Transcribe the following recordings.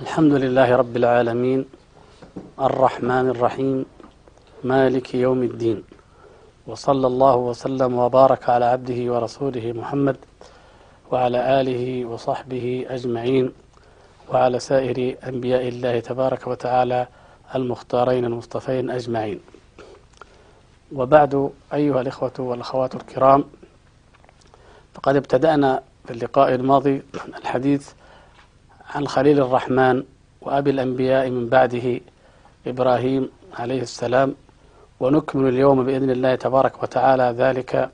الحمد لله رب العالمين الرحمن الرحيم مالك يوم الدين وصلى الله وسلم وبارك على عبده ورسوله محمد وعلى آله وصحبه أجمعين وعلى سائر أنبياء الله تبارك وتعالى المختارين المصطفين أجمعين. وبعد أيها الإخوة والأخوات الكرام فقد ابتدأنا في اللقاء الماضي الحديث عن خليل الرحمن وأبي الأنبياء من بعده إبراهيم عليه السلام. ونكمل اليوم بإذن الله تبارك وتعالى ذلك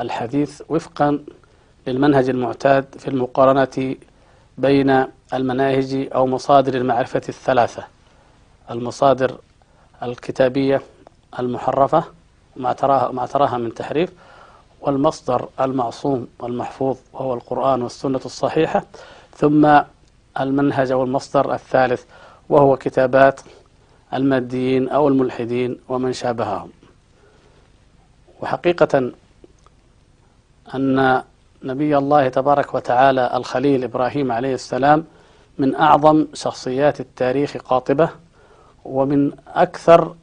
الحديث وفقا للمنهج المعتاد في المقارنة بين المناهج أو مصادر المعرفة الثلاثة المصادر الكتابية المحرفة ما تراها, ما تراها من تحريف والمصدر المعصوم المحفوظ وهو القرآن والسنة الصحيحة. ثم المنهج أو المصدر الثالث وهو كتابات الماديين أو الملحدين ومن شابههم. وحقيقة أن نبي الله تبارك وتعالى الخليل إبراهيم عليه السلام من أعظم شخصيات التاريخ قاطبة ومن أكثر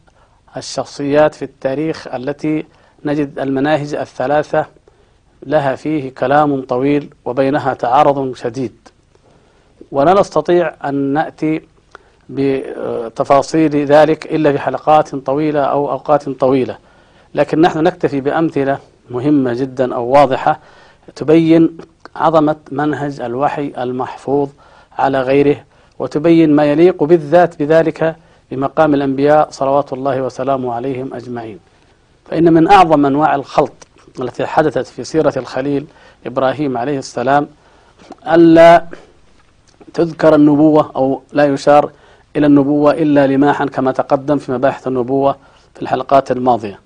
الشخصيات في التاريخ التي نجد المناهج الثلاثة لها فيه كلام طويل وبينها تعارض شديد. ولا نستطيع أن نأتي بتفاصيل ذلك إلا في حلقات طويلة أو أوقات طويلة. لكن نحن نكتفي بأمثلة مهمة جدا أو واضحة تبين عظمة منهج الوحي المحفوظ على غيره وتبين ما يليق بالذات بذلك بمقام الأنبياء صلوات الله وسلامه عليهم أجمعين. فإن من أعظم أنواع الخلط التي حدثت في سيرة الخليل إبراهيم عليه السلام ألا تذكر النبوة أو لا يشار إلى النبوة إلا لماحا كما تقدم في مباحث النبوة في الحلقات الماضية.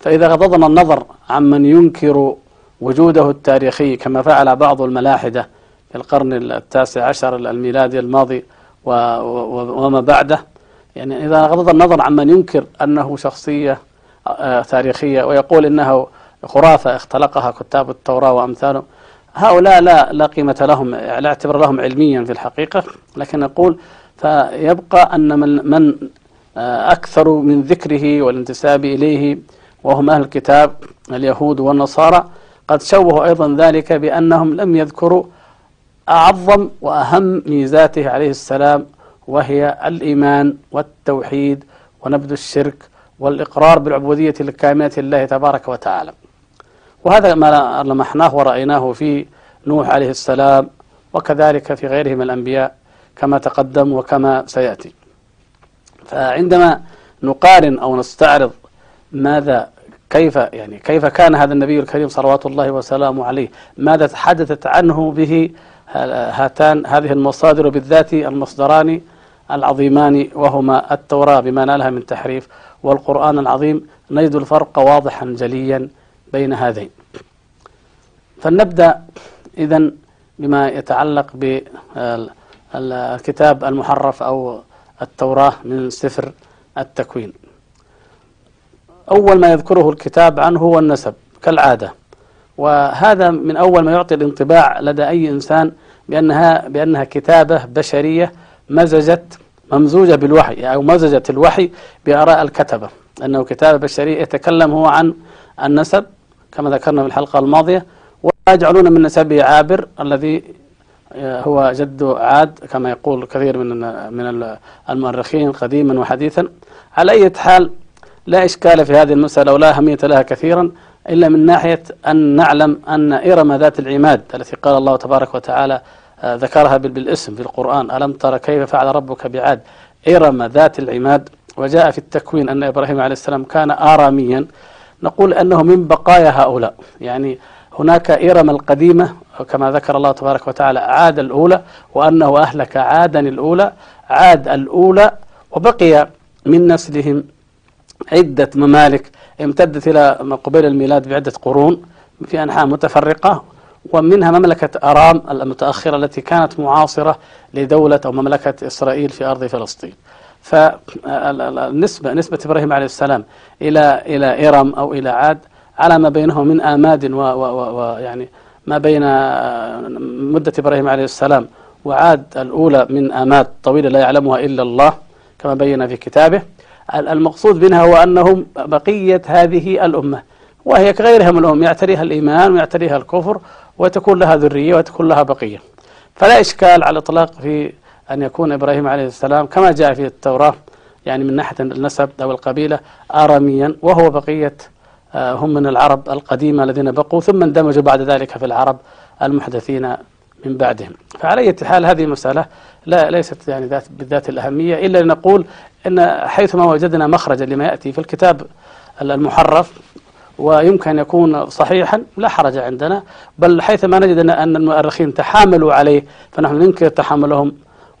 فإذا غضضنا النظر عمن ينكر وجوده التاريخي كما فعل بعض الملاحدة في القرن التاسع عشر الميلادي الماضي وما بعده يعني إذا غضض النظر عمن ينكر أنه شخصية تاريخية ويقول إنه خرافة اختلقها كتاب التوراة وأمثالهم هؤلاء لا لا قيمة لهم لا اعتبر لهم علميا في الحقيقة لكن نقول فيبقى أن من, من أكثر من ذكره والانتساب إليه وهم أهل الكتاب اليهود والنصارى قد شوهوا أيضا ذلك بأنهم لم يذكروا أعظم وأهم ميزاته عليه السلام وهي الإيمان والتوحيد ونبذ الشرك والإقرار بالعبودية الكاملة لله تبارك وتعالى. وهذا ما لمحناه ورأيناه في نوح عليه السلام وكذلك في غيره من الأنبياء كما تقدم وكما سيأتي. فعندما نقارن أو نستعرض ماذا كيف يعني كيف كان هذا النبي الكريم صلوات الله وسلامه عليه ماذا تحدثت عنه به هاتان هذه المصادر بالذات المصدران العظيمان وهما التوراة بما نالها من تحريف والقرآن العظيم نجد الفرق واضحا جليا بين هذين. فلنبدأ إذا بما يتعلق بالكتاب المحرف أو التوراة من سفر التكوين. أول ما يذكره الكتاب عنه هو النسب كالعادة. وهذا من أول ما يعطي الانطباع لدى أي إنسان بأنها, بأنها كتابة بشرية مزجت ممزوجة بالوحي أو مزجت الوحي بآراء الكتبة. أنه كتابة بشرية يتكلم هو عن النسب كما ذكرنا في الحلقة الماضية ويجعلون من نسبه عابر الذي هو جد عاد كما يقول كثير من من المؤرخين قديما وحديثا. على أي حال لا إشكال في هذه المسألة ولا أهمية لها كثيرا إلا من ناحية أن نعلم أن إرم ذات العماد التي قال الله تبارك وتعالى ذكرها بالاسم في القرآن ألم ترى كيف فعل ربك بعاد؟ إرم ذات العماد. وجاء في التكوين أن إبراهيم عليه السلام كان آراميا. نقول أنه من بقايا هؤلاء. يعني هناك إرم القديمة كما ذكر الله تبارك وتعالى عاد الأولى وأنه أهلك عادا الأولى عاد الأولى وبقي من نسلهم عدة ممالك امتدت إلى قبيل الميلاد بعدة قرون في أنحاء متفرقة ومنها مملكة أرام المتأخرة التي كانت معاصرة لدولة أو مملكة إسرائيل في أرض فلسطين. فالنسبة نسبة إبراهيم عليه السلام إلى إلى إرم أو إلى عاد على ما بينهم من آماد ويعني ما بين مدة إبراهيم عليه السلام وعاد الأولى من آمات طويلة لا يعلمها إلا الله كما بين في كتابه. المقصود منها هو أنهم بقية هذه الأمة وهي كغيرها من الأمم يعتريها الإيمان ويعتريها الكفر وتكون لها ذرية وتكون لها بقية. فلا إشكال على الإطلاق في أن يكون إبراهيم عليه السلام كما جاء في التوراة يعني من ناحية النسب أو القبيلة آراميا وهو بقية آه، هم من العرب القديمة الذين بقوا ثم اندمجوا بعد ذلك في العرب المحدثين من بعدهم. فعلى أي حال هذه مسألة لا ليست يعني ذات بالذات الأهمية إلا لنقول أن حيثما وجدنا مخرجا لما يأتي في الكتاب المحرف ويمكن أن يكون صحيحا لا حرج عندنا بل حيثما نجد أن المؤرخين تحاملوا عليه فنحن ننكر تحاملهم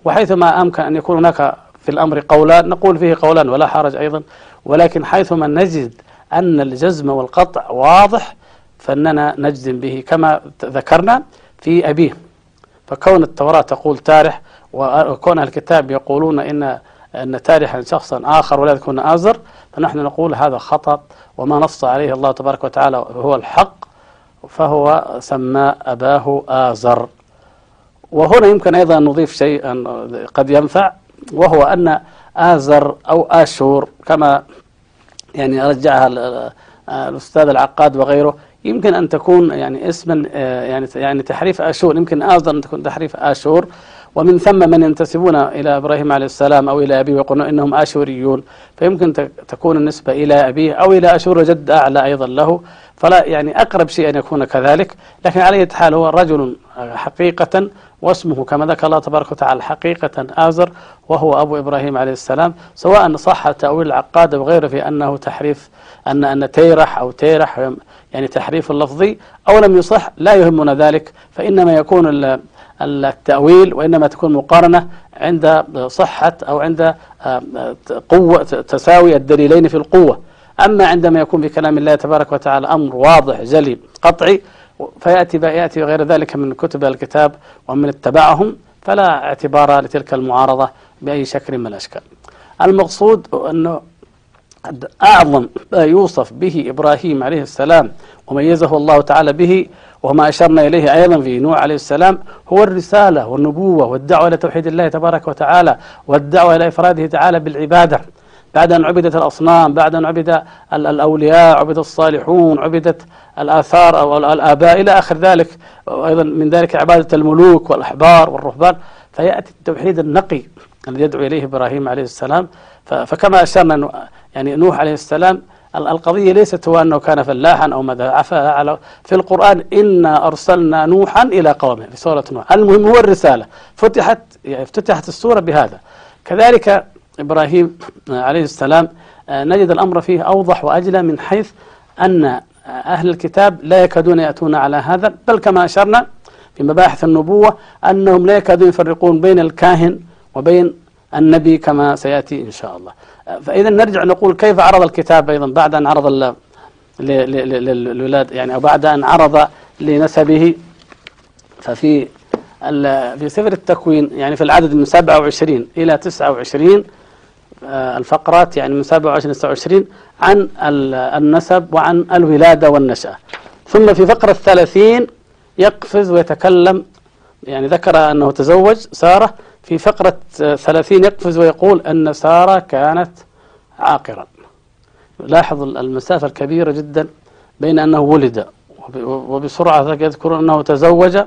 وحيثما أمكن أن يكون هناك في الأمر قولان نقول فيه قولان ولا حرج أيضا ولكن حيثما نجد أن الجزم والقطع واضح فإننا نجزم به كما ذكرنا في أبيه. فكون التوراة تقول تارح وكون الكتاب يقولون إن أن تارحا شخصا آخر ولا يكون آزر فنحن نقول هذا خطأ وما نص عليه الله تبارك وتعالى هو الحق فهو سمى أباه آزر. وهنا يمكن أيضا نضيف شيئا قد ينفع وهو أن آزر أو آشور كما يعني رجعها الأستاذ العقاد وغيره يمكن أن تكون يعني اسما يعني يعني تحريف آشور يمكن آزر أن تكون تحريف آشور. ومن ثم من ينتسبون إلى إبراهيم عليه السلام أو إلى أبيه ويقولون إنهم آشوريون فيمكن تكون النسبة إلى أبيه أو إلى أشور جد أعلى أيضا له. فلا يعني أقرب شيء أن يكون كذلك لكن على حال هو رجل حقيقة واسمه كما ذكر الله تبارك وتعالى حقيقة آزر وهو أبو إبراهيم عليه السلام سواء صح تأويل العقاد أو غيره في أنه تحريف أن أن تيرح أو تيرح يعني تحريف اللفظي أو لم يصح لا يهمنا ذلك فإنما يكون التأويل وإنما تكون مقارنة عند صحة أو عند قوة تساوي الدليلين في القوة. أما عندما يكون في كلام الله تبارك وتعالى أمر واضح جلي قطعي فيأتي يأتي غير ذلك من كتب الكتاب ومن اتبعهم فلا اعتبار لتلك المعارضة بأي شكل من الأشكال. المقصود أنه أعظم ما يوصف به إبراهيم عليه السلام وميزه الله تعالى به وما أشرنا إليه أيضا في نوح عليه السلام هو الرسالة والنبوة والدعوة إلى توحيد الله تبارك وتعالى والدعوة إلى إفراده تعالى بالعبادة. بعد أن عبدت الأصنام بعد أن عبد الأولياء عبد الصالحون عبدت الآثار أو الآباء إلى آخر ذلك وأيضا من ذلك عبادة الملوك والأحبار والرهبان. فيأتي التوحيد النقي الذي يدعو إليه إبراهيم عليه السلام. فكما أشرنا يعني نوح عليه السلام القضية ليست هو أنه كان فلاحا أو ماذا عفا على في القرآن إنا أرسلنا نوحا إلى قومه في سورة نوح. المهم هو الرسالة. فتحت يعني افتتحت السورة بهذا. كذلك إبراهيم عليه السلام نجد الأمر فيه أوضح وأجلى من حيث أن أهل الكتاب لا يكادون يأتون على هذا بل كما أشرنا في مباحث النبوة أنهم لا يكادون يفرقون بين الكاهن وبين النبي كما سيأتي إن شاء الله. فإذا نرجع نقول كيف عرض الكتاب أيضا بعد أن عرض للولاد يعني أو بعد أن عرض لنسبه. ففي في سفر التكوين يعني في العدد من 27 إلى 29 آه، الفقرات يعني من 27 إلى 29 عن النسب وعن الولادة والنشأة. ثم في فقرة 30 يقفز ويتكلم يعني ذكر أنه تزوج سارة في فقرة 30 يقفز ويقول أن سارة كانت عاقرا. لاحظ المسافة الكبيرة جدا بين أنه ولد وبسرعة يذكر أنه تزوج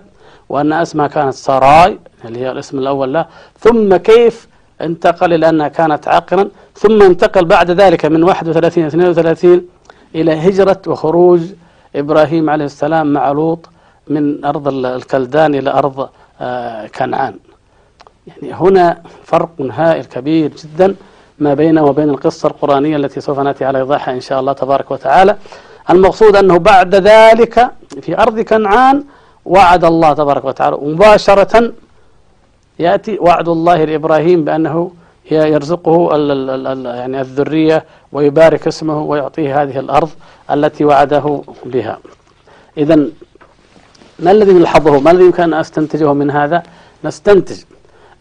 وأن اسمها كانت ساراي اللي هي الاسم الأول له. ثم كيف انتقل إلى أنها كانت عاقرا ثم انتقل بعد ذلك من 31 32 إلى هجرة وخروج إبراهيم عليه السلام مع لوط من أرض الكلدان إلى أرض آه، كنعان. يعني هنا فرق هائل كبير جدا ما بينه وبين القصة القرآنية التي سوف نأتي على إيضاحها إن شاء الله تبارك وتعالى. المقصود أنه بعد ذلك في أرض كنعان وعد الله تبارك وتعالى مباشرة يأتي وعد الله لإبراهيم بأنه يرزقه يعني الذرية ويبارك اسمه ويعطيه هذه الأرض التي وعده بها. إذا ما الذي نلحظه ما الذي يمكن أن أستنتجه من هذا؟ نستنتج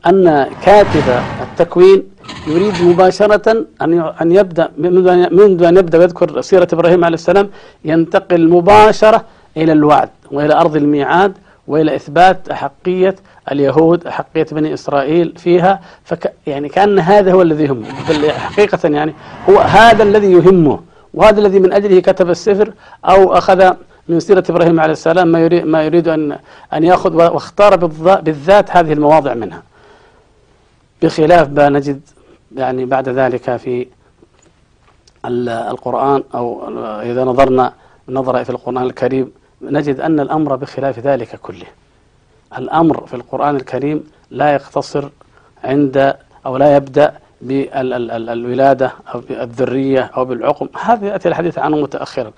أن كاتب التكوين يريد مباشرة أن أن يبدأ منذ أن يبدأ يذكر سيرة إبراهيم عليه السلام ينتقل مباشرة إلى الوعد وإلى أرض الميعاد وإلى إثبات أحقية اليهود حقية بني إسرائيل فيها فك يعني كأن هذا هو الذي يهمه. حقيقة يعني هو هذا الذي يهمه وهذا الذي من أجله كتب السفر أو أخذ من سيرة إبراهيم عليه السلام ما يريد, ما يريد أن أن يأخذ واختار بالذات هذه المواضع منها. بخلاف ما نجد يعني بعد ذلك في القرآن أو إذا نظرنا نظرة في القرآن الكريم نجد أن الأمر بخلاف ذلك كله. الأمر في القرآن الكريم لا يقتصر عند أو لا يبدأ بالولادة أو بالذرية أو بالعقم. هذا يأتي الحديث عنه متأخرا.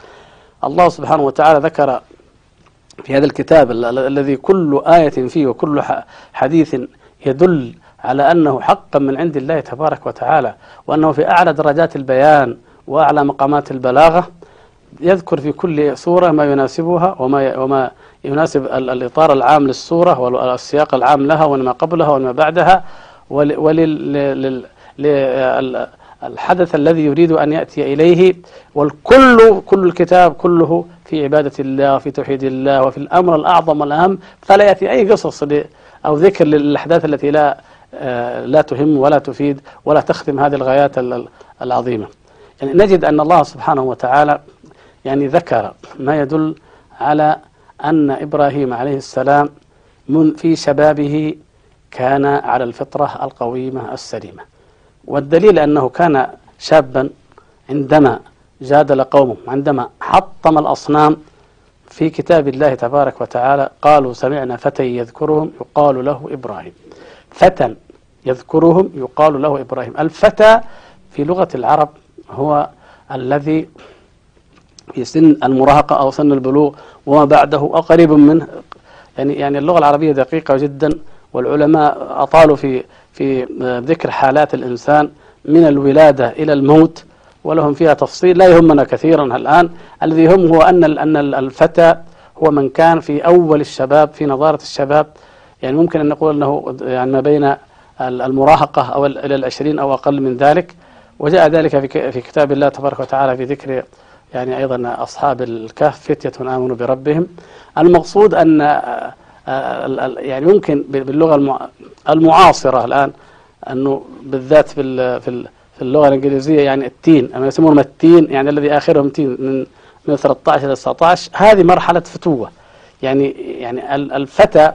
الله سبحانه وتعالى ذكر في هذا الكتاب الذي كل آية فيه وكل حديث يدل على أنه حقا من عند الله تبارك وتعالى وأنه في أعلى درجات البيان وأعلى مقامات البلاغة يذكر في كل سورة ما يناسبها وما وما يناسب الإطار العام للسورة والسياق العام لها وما قبلها وما بعدها وللحدث الذي يريد أن يأتي إليه والكل كل الكتاب كله في عبادة الله وفي توحيد الله وفي الأمر الأعظم والأهم فلا يأتي أي قصص أو ذكر للأحداث التي لا آه، لا تهم ولا تفيد ولا تخدم هذه الغايات العظيمة. يعني نجد أن الله سبحانه وتعالى يعني ذكر ما يدل على أن إبراهيم عليه السلام من في شبابه كان على الفطرة القويمة السليمة. والدليل أنه كان شابا عندما جادل قومه عندما حطم الأصنام في كتاب الله تبارك وتعالى قالوا سمعنا فتى يذكرهم يقال له إبراهيم. فتى يذكرهم يقال له إبراهيم. الفتى في لغة العرب هو الذي في سن المراهقة أو سن البلوغ وما بعده أو قريب منه يعني يعني اللغة العربية دقيقة جدا والعلماء أطالوا في في ذكر حالات الإنسان من الولادة إلى الموت ولهم فيها تفصيل لا يهمنا كثيرا الآن. الذي يهم هو أن أن الفتى هو من كان في أول الشباب في نظارة الشباب. يعني ممكن أن نقول أنه يعني ما بين المراهقة أو إلى العشرين أو أقل من ذلك. وجاء ذلك في كتاب الله تبارك وتعالى في ذكر يعني أيضا أصحاب الكهف فتية آمنوا بربهم. المقصود أن آه، آه، يعني يمكن باللغة المعاصرة الآن أنه بالذات في في اللغة الإنجليزية يعني التين أما يسمونهم التين يعني الذي آخرهم تين من من 13 إلى 19 هذه مرحلة فتوة. يعني يعني الفتى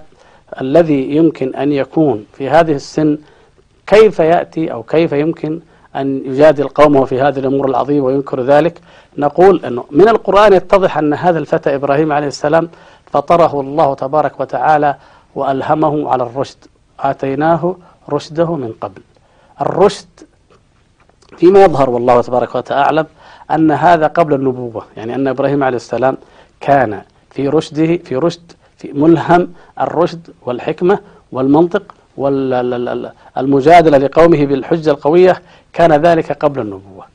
الذي يمكن أن يكون في هذه السن كيف يأتي أو كيف يمكن أن يجادل قومه في هذه الأمور العظيمة وينكر ذلك. نقول أنه من القرآن يتضح أن هذا الفتى إبراهيم عليه السلام فطره الله تبارك وتعالى وألهمه على الرشد. آتيناه رشده من قبل. الرشد فيما يظهر والله تبارك وتعالى أعلم أن هذا قبل النبوة يعني أن إبراهيم عليه السلام كان في رشده في رشد في ملهم الرشد والحكمة والمنطق والمجادلة لقومه بالحجة القوية كان ذلك قبل النبوة.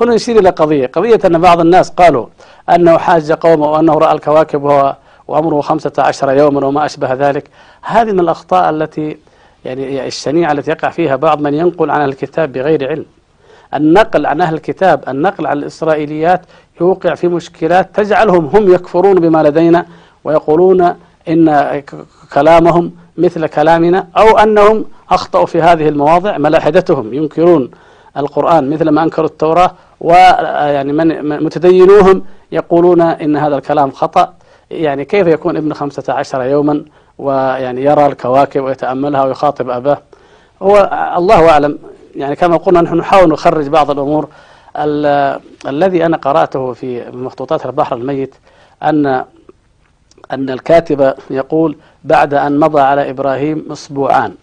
هنا نشير إلى قضية. قضية أن بعض الناس قالوا أنه حاج قومه وأنه رأى الكواكب وعمره خمسة عشر يوما وما أشبه ذلك. هذه من الأخطاء التي يعني الشنيعة التي يقع فيها بعض من ينقل عن الكتاب بغير علم. النقل عن أهل الكتاب النقل عن الإسرائيليات يوقع في مشكلات تجعلهم هم يكفرون بما لدينا ويقولون إن كلامهم مثل كلامنا أو أنهم أخطأوا في هذه المواضع ملاحدتهم ينكرون القرآن مثل ما أنكروا التوراة ويعني من متدينوهم يقولون إن هذا الكلام خطأ. يعني كيف يكون ابن خمسة عشر يوما ويعني يرى الكواكب ويتأملها ويخاطب أباه؟ هو الله أعلم. يعني كما قلنا نحن نحاول نخرج بعض الأمور. الذي أنا قرأته في مخطوطات البحر الميت أن أن الكاتب يقول بعد أن مضى على إبراهيم أسبوعان.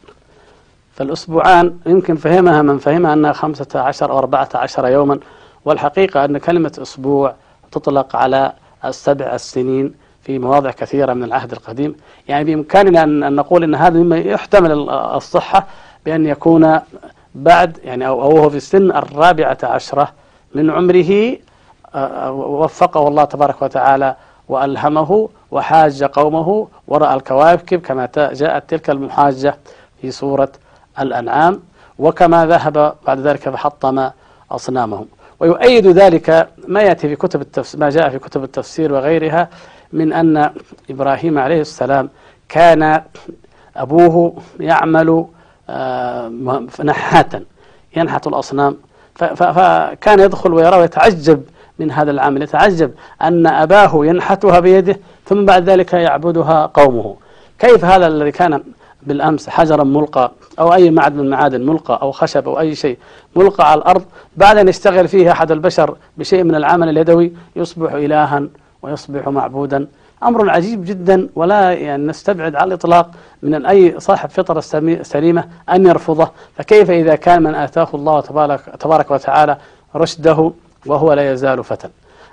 فالأسبوعان يمكن فهمها من فهمها أنها خمسة عشر أو أربعة عشر يوما والحقيقة أن كلمة أسبوع تطلق على السبع السنين في مواضع كثيرة من العهد القديم. يعني بإمكاننا أن نقول أن هذا مما يحتمل الصحة بأن يكون بعد يعني أو هو في السن الرابعة عشرة من عمره آه، وفقه الله تبارك وتعالى وألهمه وحاج قومه ورأى الكواكب كما جاءت تلك المحاجة في سورة الأنعام وكما ذهب بعد ذلك فحطم أصنامهم. ويؤيد ذلك ما يأتي في كتب التفسير ما جاء في كتب التفسير وغيرها من أن إبراهيم عليه السلام كان أبوه يعمل آه، نحاتا ينحت الأصنام. فكان يدخل ويرى ويتعجب من هذا العمل يتعجب أن أباه ينحتها بيده ثم بعد ذلك يعبدها قومه. كيف هذا الذي كان بالأمس حجرا ملقى أو أي معدن من المعادن ملقى أو خشب أو أي شيء ملقى على الأرض بعد أن يشتغل فيه أحد البشر بشيء من العمل اليدوي يصبح إلها ويصبح معبودا. أمر عجيب جدا ولا يعني نستبعد على الإطلاق من أي صاحب فطرة سليمة أن يرفضه. فكيف إذا كان من آتاه الله تبارك, تبارك وتعالى رشده وهو لا يزال فتى.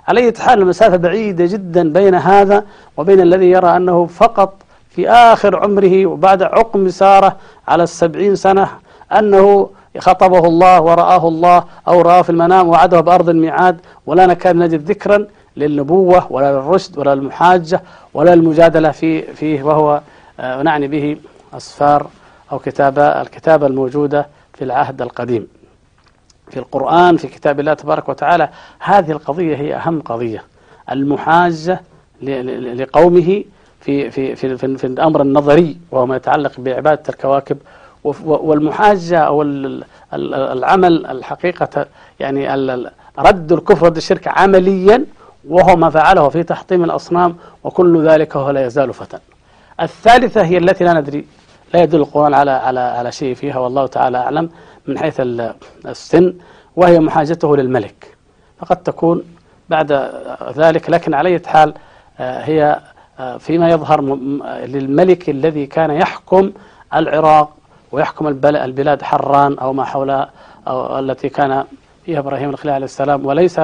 على أي حال المسافة بعيدة جدا بين هذا وبين الذي يرى أنه فقط في آخر عمره وبعد عقم سارة على السبعين سنة أنه خطبه الله ورآه الله أو رآه في المنام وعده بأرض الميعاد ولا نكاد نجد ذكرا للنبوة ولا للرشد ولا للمحاجة ولا المجادلة في فيه وهو آه، نعني به أصفار أو كتابة الكتابة الموجودة في العهد القديم. في القرآن في كتاب الله تبارك وتعالى هذه القضية هي أهم قضية. المحاجة لقومه في في في في, في الأمر النظري وهو ما يتعلق بعبادة الكواكب والمحاجة أو العمل الحقيقة يعني رد الكفر رد الشرك عمليا وهو ما فعله في تحطيم الأصنام وكل ذلك هو لا يزال فتى الثالثة هي التي لا ندري لا يدل القرآن على على على شيء فيها والله تعالى أعلم. من حيث السن وهي محاجته للملك. فقد تكون بعد ذلك لكن على أي حال آه، هي آه، فيما يظهر للملك الذي كان يحكم العراق ويحكم البلاد حران أو ما حولها أو التي كان فيها إبراهيم الخليل عليه السلام وليس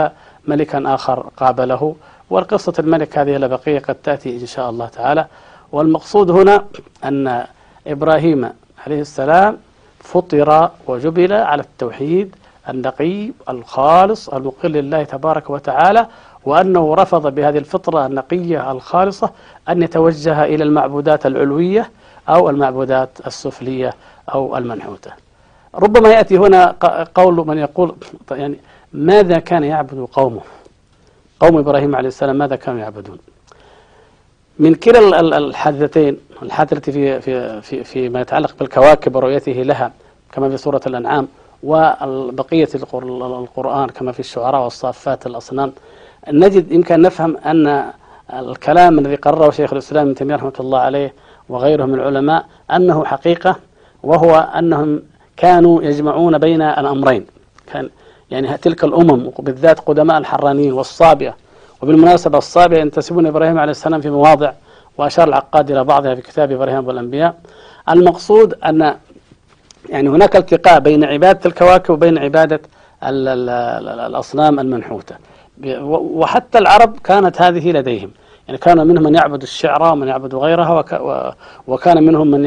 ملكا آخر قابله. والقصة الملك هذه لبقية قد تأتي إن شاء الله تعالى. والمقصود هنا أن إبراهيم عليه السلام فطر وجبل على التوحيد النقي الخالص المقل لله تبارك وتعالى وأنه رفض بهذه الفطرة النقية الخالصة أن يتوجه إلى المعبودات العلوية أو المعبودات السفلية أو المنحوتة. ربما يأتي هنا قول من يقول يعني ماذا كان يعبد قومه؟ قوم إبراهيم عليه السلام ماذا كانوا يعبدون؟ من كلا الحادثتين الحادثة في, في, في, في ما يتعلق بالكواكب ورؤيته لها كما في سورة الأنعام وبقية القرآن كما في الشعراء والصافات الأصنام. نجد يمكن نفهم أن الكلام الذي قرره شيخ الإسلام ابن تيمية رحمة الله عليه وغيره من العلماء أنه حقيقة وهو أنهم كانوا يجمعون بين الأمرين. كان يعني تلك الأمم وبالذات قدماء الحرانيين والصابئة وبالمناسبة الصابئة ينتسبون إبراهيم عليه السلام في مواضع وأشار العقاد إلى بعضها في كتاب إبراهيم والأنبياء. المقصود أن يعني هناك التقاء بين عبادة الكواكب وبين عبادة الأصنام المنحوتة. وحتى العرب كانت هذه لديهم. يعني كان منهم من يعبد الشعرى ومن يعبد غيرها وكان منهم من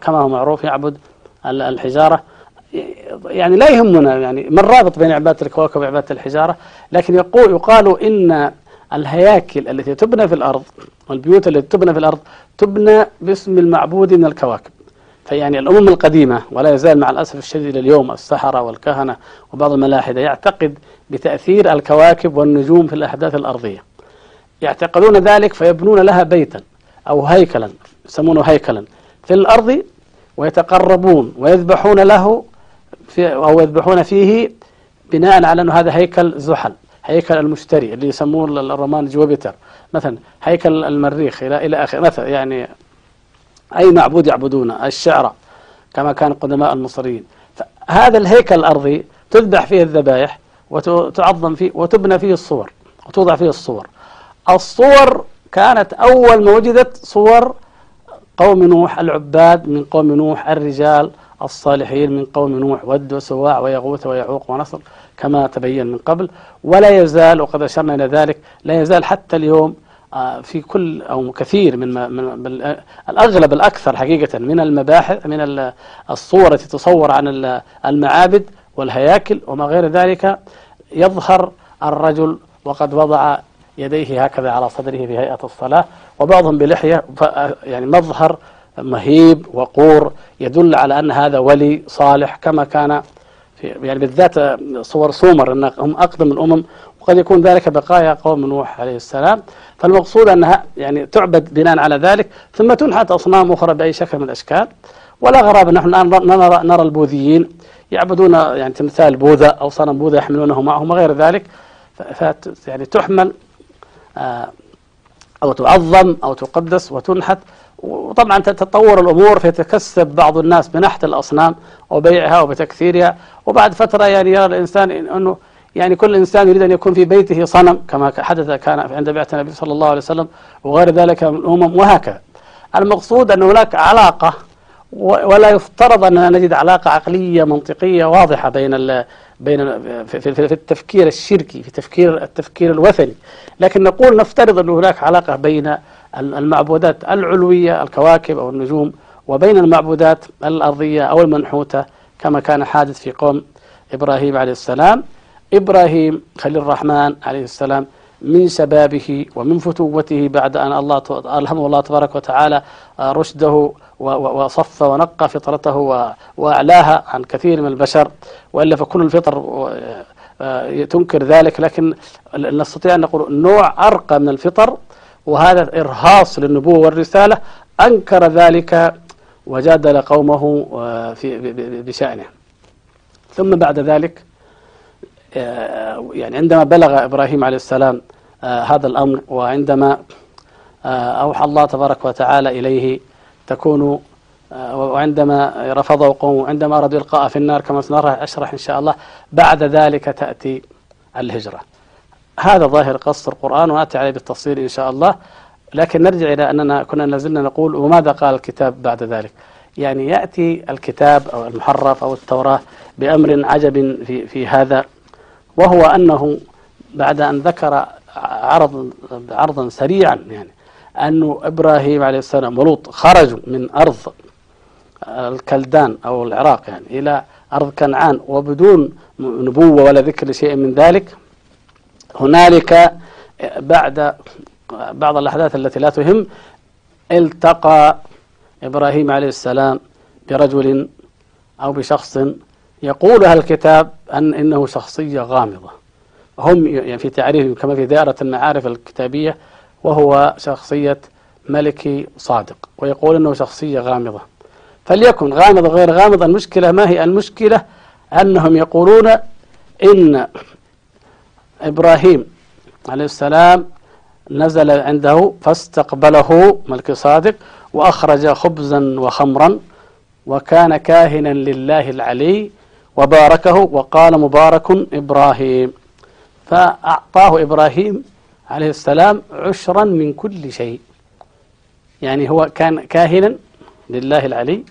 كما هو معروف يعبد الحجارة. يعني لا يهمنا يعني ما الرابط بين عبادة الكواكب وعبادة الحجارة لكن يقول يقال إن الهياكل التي تبنى في الأرض والبيوت التي تبنى في الأرض تبنى باسم المعبود من الكواكب. فيعني الأمم القديمة ولا يزال مع الأسف الشديد اليوم السحرة والكهنة وبعض الملاحدة يعتقد بتأثير الكواكب والنجوم في الأحداث الأرضية. يعتقدون ذلك فيبنون لها بيتا أو هيكلا يسمونه هيكلا في الأرض ويتقربون ويذبحون له في أو يذبحون فيه بناء على أنه هذا هيكل زحل هيكل المشتري اللي يسموه الرومان جوبيتر. مثلا هيكل المريخ إلى إلى آخره. مثلا يعني أي معبود يعبدونه الشعر كما كان قدماء المصريين. هذا الهيكل الأرضي تذبح فيه الذبائح وتعظم فيه وتبنى فيه الصور وتوضع فيه الصور. الصور كانت أول ما وجدت صور قوم نوح العباد من قوم نوح الرجال الصالحين من قوم نوح ود وسواع ويغوث ويعوق ونصر كما تبين من قبل ولا يزال وقد أشرنا إلى ذلك لا يزال حتى اليوم آه، في كل أو كثير من, من الأغلب الأكثر حقيقة من المباحث من الصور التي تصور عن المعابد والهياكل وما غير ذلك يظهر الرجل وقد وضع يديه هكذا على صدره في هيئة الصلاة وبعضهم بلحية يعني مظهر مهيب وقور يدل على أن هذا ولي صالح كما كان في يعني بالذات صور سومر أن هم أقدم الأمم وقد يكون ذلك بقايا قوم نوح عليه السلام. فالمقصود أنها يعني تعبد بناء على ذلك ثم تنحت أصنام أخرى بأي شكل من الأشكال. ولا غرابة نحن الآن نرى, نرى البوذيين يعبدون يعني تمثال بوذا أو صنم بوذا يحملونه معهم وغير ذلك. يعني تحمل آه، أو تعظم أو تقدس وتنحت. وطبعا تتطور الأمور فيتكسب بعض الناس بنحت الأصنام وبيعها وبتكثيرها وبعد فترة يعني يرى الإنسان أنه يعني كل إنسان يريد أن يكون في بيته صنم كما حدث كان عند بعثة النبي صلى الله عليه وسلم وغير ذلك من الأمم وهكذا. المقصود أن هناك علاقة ولا يفترض أننا نجد علاقة عقلية منطقية واضحة بين بين في التفكير الشركي في تفكير التفكير الوثني. لكن نقول نفترض أن هناك علاقة بين المعبودات العلوية الكواكب أو النجوم وبين المعبودات الأرضية أو المنحوتة كما كان حادث في قوم إبراهيم عليه السلام. إبراهيم خليل الرحمن عليه السلام من شبابه ومن فتوته بعد أن الله ألهمه الله تبارك وتعالى رشده وصف ونقى فطرته وأعلاها عن كثير من البشر. وإلا فكل الفطر آه، تنكر ذلك لكن نستطيع أن نقول نوع أرقى من الفطر. وهذا إرهاص للنبوة والرسالة أنكر ذلك وجادل قومه آه، في بشأنه. ثم بعد ذلك آه، يعني عندما بلغ إبراهيم عليه السلام هذا الأمر وعندما أوحى الله تبارك وتعالى إليه تكون آه، وعندما رفضوا قوم عندما أرادوا إلقاء في النار كما سنرى أشرح إن شاء الله بعد ذلك تأتي الهجرة. هذا ظاهر قص القرآن ونأتي عليه بالتفصيل إن شاء الله. لكن نرجع إلى أننا كنا نزلنا نقول وماذا قال الكتاب بعد ذلك؟ يعني يأتي الكتاب أو المحرف أو التوراة بأمر عجب في, في هذا وهو أنه بعد أن ذكر عرض عرضا سريعا يعني أنه إبراهيم عليه السلام ولوط خرجوا من أرض الكلدان أو العراق يعني إلى أرض كنعان وبدون نبوة ولا ذكر لشيء من ذلك. هنالك بعد بعض الأحداث التي لا تهم التقى إبراهيم عليه السلام برجل أو بشخص يقول أهل الكتاب أن إنه شخصية غامضة. هم يعني في تعريفهم كما في دائرة المعارف الكتابية وهو شخصية ملكي صادق ويقول أنه شخصية غامضة. فليكن غامض غير غامض المشكلة ما هي؟ المشكلة أنهم يقولون إن إبراهيم عليه السلام نزل عنده فاستقبله ملك صادق وأخرج خبزا وخمرا وكان كاهنا لله العلي وباركه وقال مبارك إبراهيم. فأعطاه إبراهيم عليه السلام عشرا من كل شيء. يعني هو كان كاهنا لله العلي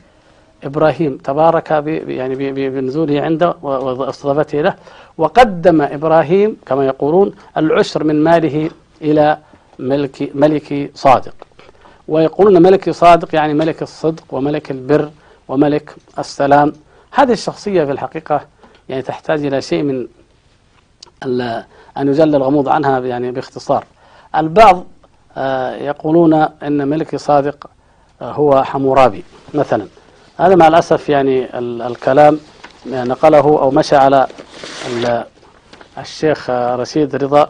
إبراهيم تبارك يعني بنزوله عنده واستضافته له. وقدم إبراهيم كما يقولون العشر من ماله إلى ملك ملك صادق. ويقولون ملك صادق يعني ملك الصدق وملك البر وملك السلام. هذه الشخصية في الحقيقة يعني تحتاج إلى شيء من أن يجل الغموض عنها يعني باختصار. البعض آه، يقولون أن ملك صادق آه، هو حمورابي مثلا. هذا مع الأسف يعني الكلام نقله أو مشى على الشيخ رشيد رضا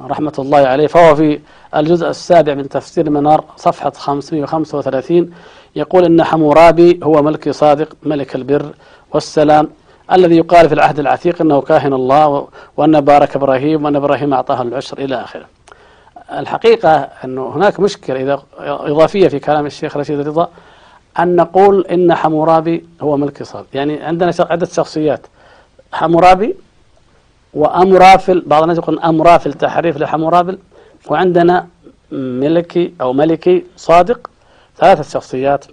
رحمة الله عليه فهو في الجزء السابع من تفسير المنار صفحة 535 يقول إن حمورابي هو ملك صادق ملك البر والسلام الذي يقال في العهد العتيق أنه كاهن الله وأن بارك إبراهيم وأن إبراهيم أعطاه العشر إلى آخره. الحقيقة أنه هناك مشكلة إذا إضافية في كلام الشيخ رشيد رضا أن نقول إن حمورابي هو ملك صاد. يعني عندنا عدة شخصيات. حمورابي وأمرافل بعض الناس يقول أمرافل تحريف لحمورابل. وعندنا ملكي أو ملكي صادق ثلاثة شخصيات.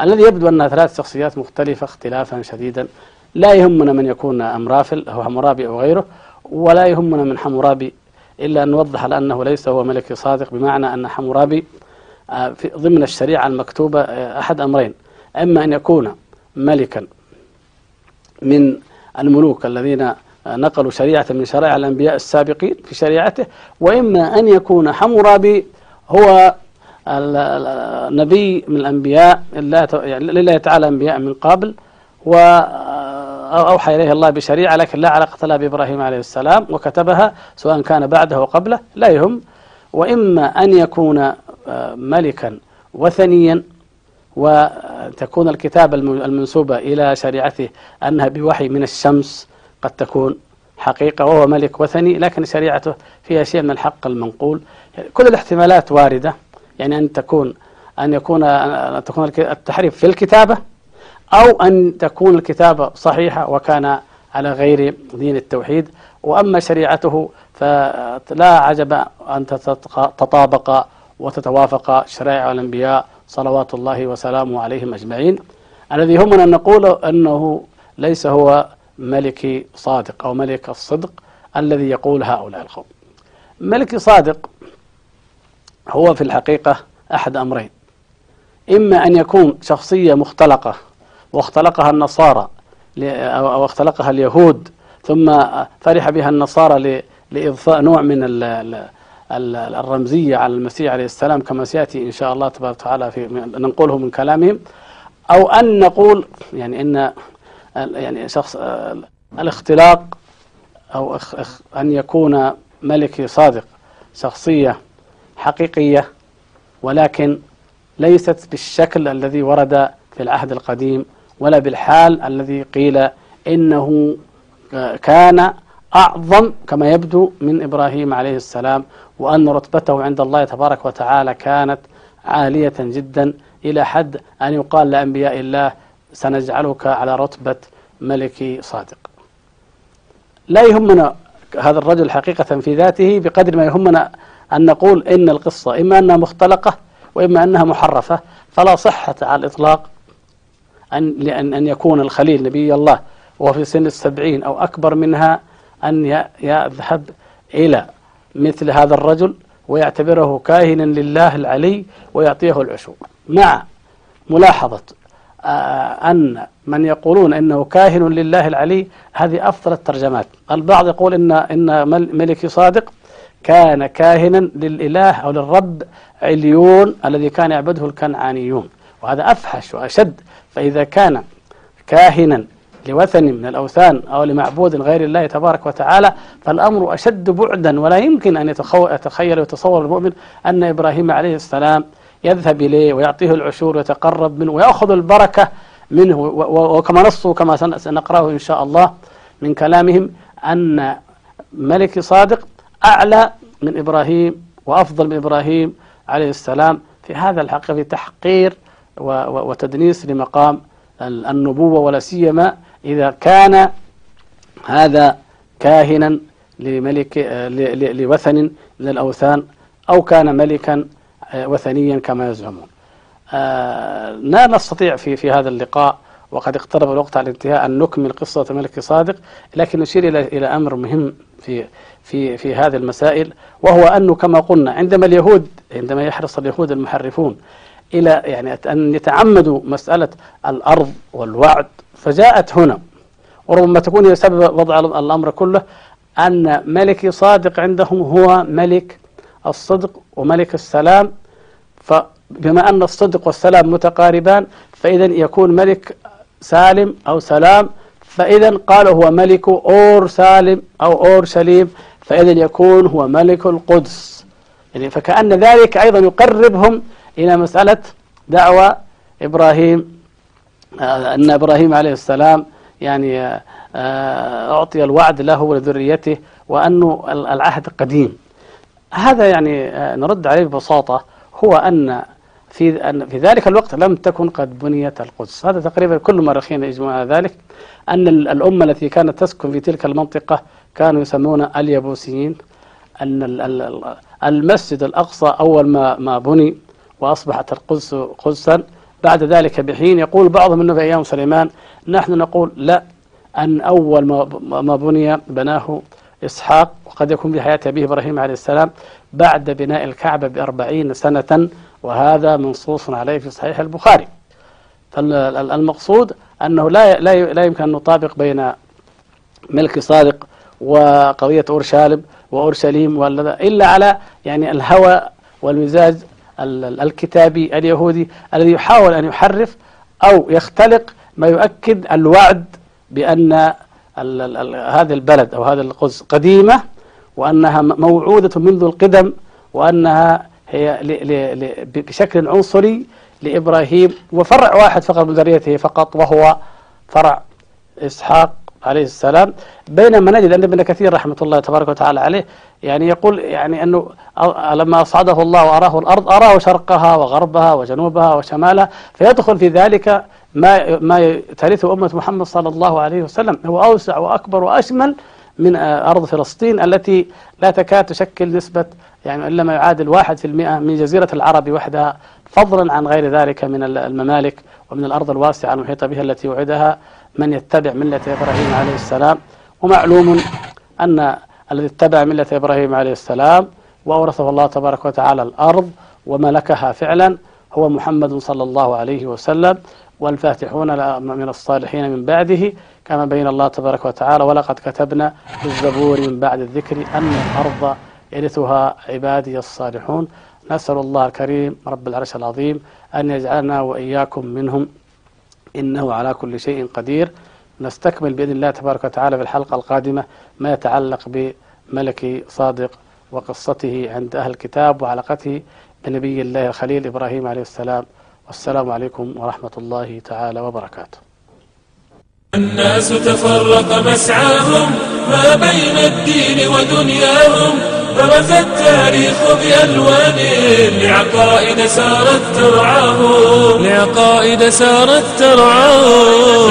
الذي يبدو أنها ثلاث شخصيات مختلفة اختلافا شديدا. لا يهمنا من يكون أمرافل هو حمورابي أو غيره. ولا يهمنا من حمورابي إلا أن نوضح لأنه ليس هو ملك صادق بمعنى أن حمورابي ضمن الشريعة المكتوبة آه، أحد أمرين. إما أن يكون ملكا من الملوك الذين آه، نقلوا شريعة من شرائع الأنبياء السابقين في شريعته وإما أن يكون حمورابي هو نبي من الأنبياء لله تعالى أنبياء من قبل و أوحى إليه الله بشريعة لكن لا علاقة لها بإبراهيم عليه السلام وكتبها سواء كان بعده أو قبله لا يهم. وإما أن يكون آه، ملكا وثنيا وتكون الكتابة المنسوبة إلى شريعته أنها بوحي من الشمس قد تكون حقيقة وهو ملك وثني لكن شريعته فيها شيء من الحق المنقول. كل الاحتمالات واردة. يعني أن تكون أن يكون أن تكون التحريف في الكتابة أو أن تكون الكتابة صحيحة وكان على غير دين التوحيد. وأما شريعته فلا عجب أن تتطابق وتتوافق شرائع الأنبياء صلوات الله وسلامه عليهم أجمعين. الذي هم أن نقول أنه ليس هو ملك صادق أو ملك الصدق الذي يقول هؤلاء القوم. ملك صادق هو في الحقيقة أحد أمرين. إما أن يكون شخصية مختلقة واختلقها النصارى أو اختلقها اليهود ثم فرح بها النصارى لإضفاء نوع من الرمزية على المسيح عليه السلام كما سيأتي إن شاء الله تبارك وتعالى في ننقله من كلامهم. أو أن نقول يعني إن يعني شخص الاختلاق أو أن يكون ملكي صادق شخصية حقيقية ولكن ليست بالشكل الذي ورد في العهد القديم ولا بالحال الذي قيل إنه كان أعظم كما يبدو من إبراهيم عليه السلام وأن رتبته عند الله تبارك وتعالى كانت عالية جدا إلى حد أن يقال لأنبياء الله سنجعلك على رتبة ملك صادق. لا يهمنا هذا الرجل حقيقة في ذاته بقدر ما يهمنا أن نقول إن القصة إما أنها مختلقة وإما أنها محرفة فلا صحة على الإطلاق أن أن يكون الخليل نبي الله وهو في سن السبعين أو أكبر منها أن يذهب إلى مثل هذا الرجل ويعتبره كاهنا لله العلي ويعطيه العشور مع ملاحظة آه، أن من يقولون أنه كاهن لله العلي هذه أفضل الترجمات. البعض يقول إن, إن ملك صادق كان كاهنا للإله أو للرب عليون الذي كان يعبده الكنعانيون. وهذا أفحش وأشد. فإذا كان كاهنا لوثن من الأوثان أو لمعبود غير الله تبارك وتعالى فالأمر أشد بعدا ولا يمكن أن يتخيل ويتصور المؤمن أن إبراهيم عليه السلام يذهب إليه ويعطيه العشور ويتقرب منه ويأخذ البركة منه وكما نصوا كما سنقرأه إن شاء الله من كلامهم أن ملك صادق أعلى من إبراهيم وأفضل من إبراهيم عليه السلام في هذا الحقيقة في تحقير وتدنيس لمقام النبوة ولا سيما إذا كان هذا كاهنا لملك لوثن من الأوثان أو كان ملكا آه، وثنيا كما يزعمون. آه، لا نستطيع في في هذا اللقاء وقد اقترب الوقت على الانتهاء أن نكمل قصة ملك صادق لكن نشير إلى إلى أمر مهم في في في هذه المسائل وهو أنه كما قلنا عندما اليهود عندما يحرص اليهود المحرفون إلى يعني أن يتعمدوا مسألة الأرض والوعد. فجاءت هنا وربما تكون هي سبب وضع الأمر كله أن ملك صادق عندهم هو ملك الصدق وملك السلام. فبما أن الصدق والسلام متقاربان فإذا يكون ملك سالم أو سلام. فإذا قالوا هو ملك أور سالم أو أور سليم. فإذا يكون هو ملك القدس. يعني فكأن ذلك أيضا يقربهم إلى مسألة دعوة إبراهيم آه، أن إبراهيم عليه السلام يعني آه، أعطي الوعد له ولذريته وأنه العهد قديم. هذا يعني آه، نرد عليه ببساطة هو أن في أن في ذلك الوقت لم تكن قد بنيت القدس. هذا تقريبا كل المؤرخين يجمعون على ذلك أن الأمة التي كانت تسكن في تلك المنطقة كانوا يسمون اليبوسيين أن المسجد الأقصى أول ما ما بني. وأصبحت القدس قدسا. بعد ذلك بحين يقول بعضهم أنه في أيام سليمان. نحن نقول لا أن أول ما بني بناه إسحاق وقد يكون بحياة أبيه إبراهيم عليه السلام بعد بناء الكعبة بأربعين سنة وهذا منصوص عليه في صحيح البخاري. فالمقصود أنه لا لا يمكن أن نطابق بين ملك صادق وقضية أورشالم وأورشليم إلا على يعني الهوى والمزاج الكتابي اليهودي الذي يحاول أن يحرف أو يختلق ما يؤكد الوعد بأن هذه البلد أو هذه القدس قديمة وأنها موعودة منذ القدم وأنها هي بشكل عنصري لإبراهيم. وفرع واحد فقط من ذريته فقط وهو فرع إسحاق. عليه السلام. بينما نجد أن ابن كثير رحمة الله تبارك وتعالى عليه يعني يقول يعني أنه لما أصعده الله وأراه الأرض أراه شرقها وغربها وجنوبها وشمالها فيدخل في ذلك ما ما ترثه أمة محمد صلى الله عليه وسلم. هو أوسع وأكبر وأشمل من أرض فلسطين التي لا تكاد تشكل نسبة يعني إلا ما يعادل واحد في المئة من جزيرة العرب وحدها فضلا عن غير ذلك من الممالك ومن الأرض الواسعة المحيطة بها التي وعدها. من يتبع ملة إبراهيم عليه السلام ومعلوم أن الذي اتبع ملة إبراهيم عليه السلام وأورثه الله تبارك وتعالى الأرض وملكها فعلا هو محمد صلى الله عليه وسلم والفاتحون من الصالحين من بعده كما بين الله تبارك وتعالى ولقد كتبنا في الزبور من بعد الذكر أن الأرض يرثها عبادي الصالحون. نسأل الله الكريم رب العرش العظيم أن يجعلنا وإياكم منهم. إنه على كل شيء قدير. نستكمل بإذن الله تبارك وتعالى في الحلقة القادمة ما يتعلق بملك صادق وقصته عند أهل الكتاب وعلاقته بنبي الله الخليل إبراهيم عليه السلام. والسلام عليكم ورحمة الله تعالى وبركاته. الناس تفرق مسعاهم ما بين الدين ودنياهم. برز التاريخ بألوان لعقائد سارت ترعاه. لعقائد سارت ترعاه.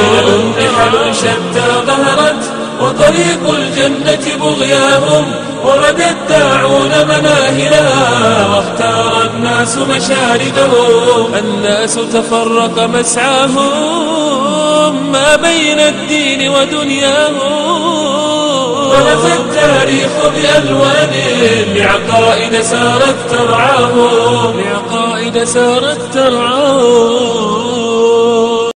نحل شتى ظهرت وطريق الجنة بغياهم ورد الداعون مناهلها واختار الناس مشاردهم الناس تفرق مسعاهم ما بين الدين ودنياهم. ولف التاريخ بألوان لعقائد سارت ترعاه لعقائد سارت ترعاه